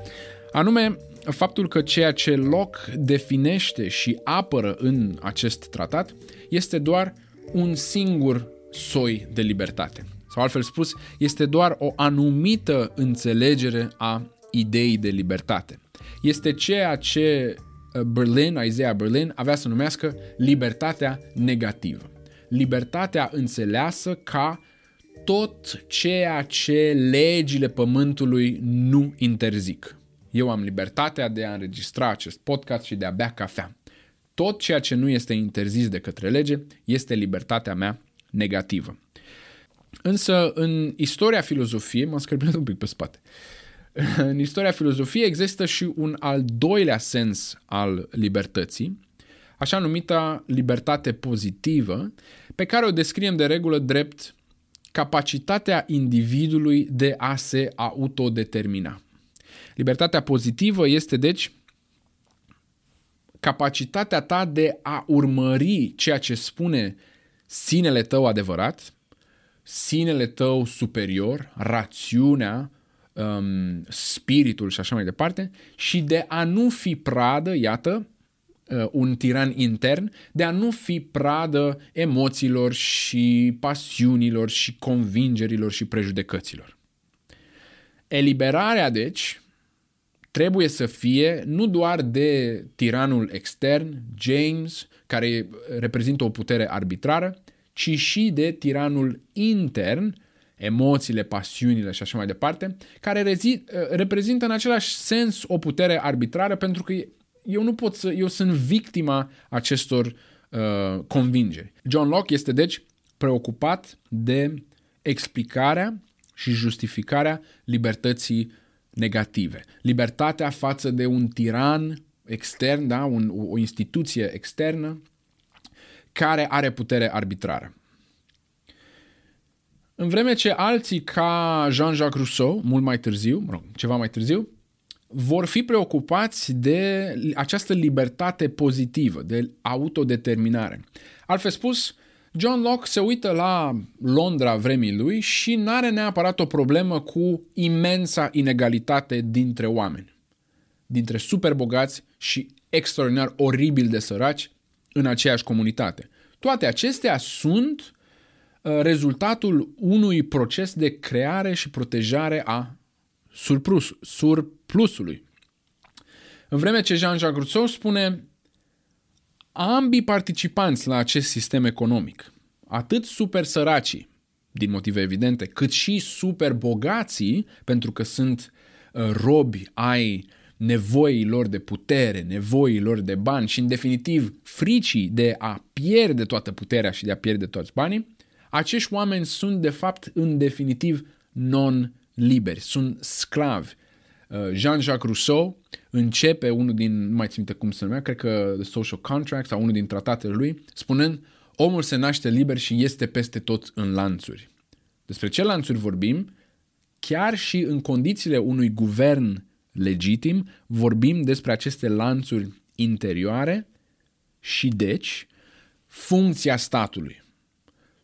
anume faptul că ceea ce Locke definește și apără în acest tratat este doar un singur soi de libertate. Sau altfel spus, este doar o anumită înțelegere a ideii de libertate. Este ceea ce uh, Berlin, Isaiah Berlin, avea să numească libertatea negativă. Libertatea înțeleasă ca tot ceea ce legile pământului nu interzic. Eu am libertatea de a înregistra acest podcast și de a bea cafea. Tot ceea ce nu este interzis de către lege este libertatea mea negativă. Însă, în istoria filozofiei, m-am scârbit un pic pe spate, în istoria filozofiei există și un al doilea sens al libertății, așa numita libertate pozitivă, pe care o descriem de regulă drept capacitatea individului de a se autodetermina. Libertatea pozitivă este, deci, capacitatea ta de a urmări ceea ce spune sinele tău adevărat, sinele tău superior, rațiunea, um, spiritul și așa mai departe, și de a nu fi pradă, iată, uh, un tiran intern, de a nu fi pradă emoțiilor și pasiunilor și convingerilor și prejudecăților. Eliberarea, deci, trebuie să fie nu doar de tiranul extern, James, care reprezintă o putere arbitrară, ci și de tiranul intern, emoțiile, pasiunile și așa mai departe, care rezi, reprezintă în același sens o putere arbitrară pentru că eu nu pot să, eu sunt victima acestor uh, convingeri. John Locke este deci preocupat de explicarea și justificarea libertății negative. Libertatea față de un tiran extern, da? un, o instituție externă care are putere arbitrară. În vreme ce alții ca Jean-Jacques Rousseau, mult mai târziu, mă rog, ceva mai târziu, vor fi preocupați de această libertate pozitivă, de autodeterminare. Altfel spus, John Locke se uită la Londra vremii lui și nu are neapărat o problemă cu imensa inegalitate dintre oameni, dintre superbogați și extraordinar oribil de săraci în aceeași comunitate. Toate acestea sunt uh, rezultatul unui proces de creare și protejare a surplus, surplusului. În vreme ce Jean-Jacques Rousseau spune ambii participanți la acest sistem economic, atât super săracii, din motive evidente, cât și super bogații, pentru că sunt uh, robi ai nevoii lor de putere, nevoii lor de bani și, în definitiv, fricii de a pierde toată puterea și de a pierde toți banii, acești oameni sunt, de fapt, în definitiv, non-liberi, sunt sclavi. Uh, Jean-Jacques Rousseau începe unul din, nu mai țin minte cum se numea, cred că The Social Contract sau unul din tratatele lui, spunând omul se naște liber și este peste tot în lanțuri. Despre ce lanțuri vorbim? Chiar și în condițiile unui guvern legitim, vorbim despre aceste lanțuri interioare și deci funcția statului,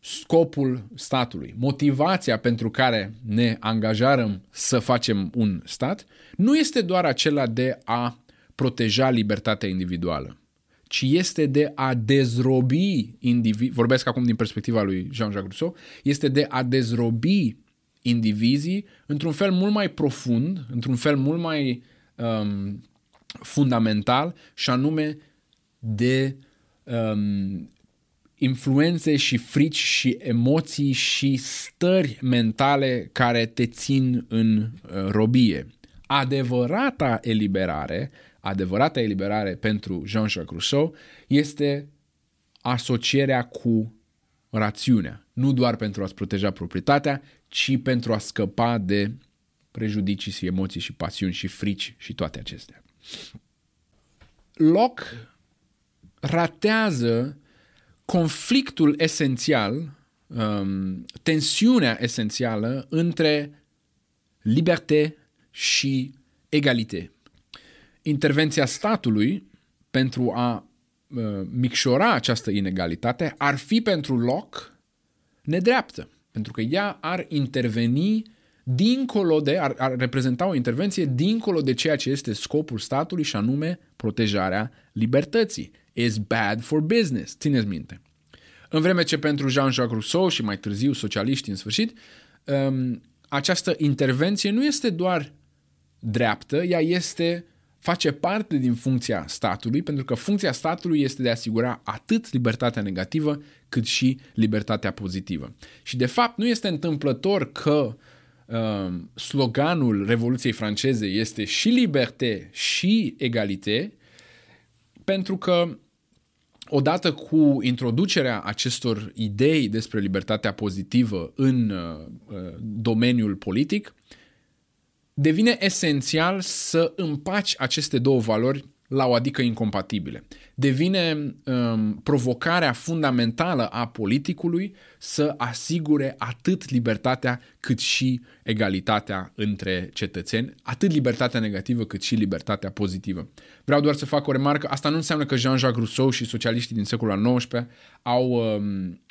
scopul statului, motivația pentru care ne angajăm să facem un stat, nu este doar acela de a proteja libertatea individuală, ci este de a dezrobi individ, vorbesc acum din perspectiva lui Jean-Jacques Rousseau, este de a dezrobi indivizii într-un fel mult mai profund, într-un fel mult mai um, fundamental și anume de um, influențe și frici și emoții și stări mentale care te țin în uh, robie. Adevărata eliberare, adevărata eliberare pentru Jean-Jacques Rousseau este asocierea cu rațiunea, nu doar pentru a-ți proteja proprietatea, ci pentru a scăpa de prejudicii și emoții și pasiuni și frici și toate acestea. Locke ratează conflictul esențial, um, tensiunea esențială între libertate și egalitate. Intervenția statului pentru a uh, micșora această inegalitate ar fi pentru loc nedreaptă, pentru că ea ar interveni dincolo de, ar, ar reprezenta o intervenție dincolo de ceea ce este scopul statului și anume protejarea libertății. Is bad for business, țineți minte. În vreme ce pentru Jean-Jacques Rousseau și mai târziu socialiștii în sfârșit, um, această intervenție nu este doar dreaptă, ea este face parte din funcția statului, pentru că funcția statului este de a asigura atât libertatea negativă cât și libertatea pozitivă. Și de fapt nu este întâmplător că uh, sloganul Revoluției franceze este și liberté și egalité, pentru că odată cu introducerea acestor idei despre libertatea pozitivă în uh, uh domeniul politic, devine esențial să împaci aceste două valori la o adică incompatibile. Devine um, provocarea fundamentală a politicului să asigure atât libertatea cât și egalitatea între cetățeni, atât libertatea negativă cât și libertatea pozitivă. Vreau doar să fac o remarcă, asta nu înseamnă că Jean-Jacques Rousseau și socialiștii din secolul al XIX au, um,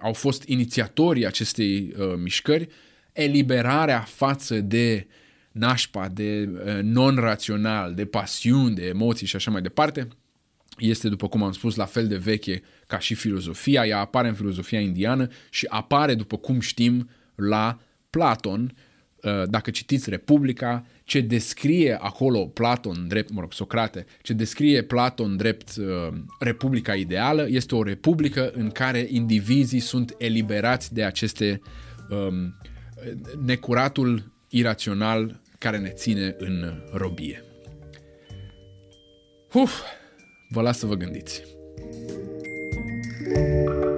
au fost inițiatorii acestei uh, mișcări, eliberarea față de uh, nașpa de uh, non-rațional, de pasiuni, de emoții și așa mai departe, este, după cum am spus, la fel de veche ca și filozofia. Ea apare în filozofia indiană și apare, după cum știm, la Platon. Uh, dacă citiți Republica, ce descrie acolo Platon drept, mă rog, Socrate, ce descrie Platon drept uh, Republica ideală, este o republică în care indivizii sunt eliberați de aceste um, necuratul irațional care ne ține în robie. Uf, vă las să vă gândiți. thank you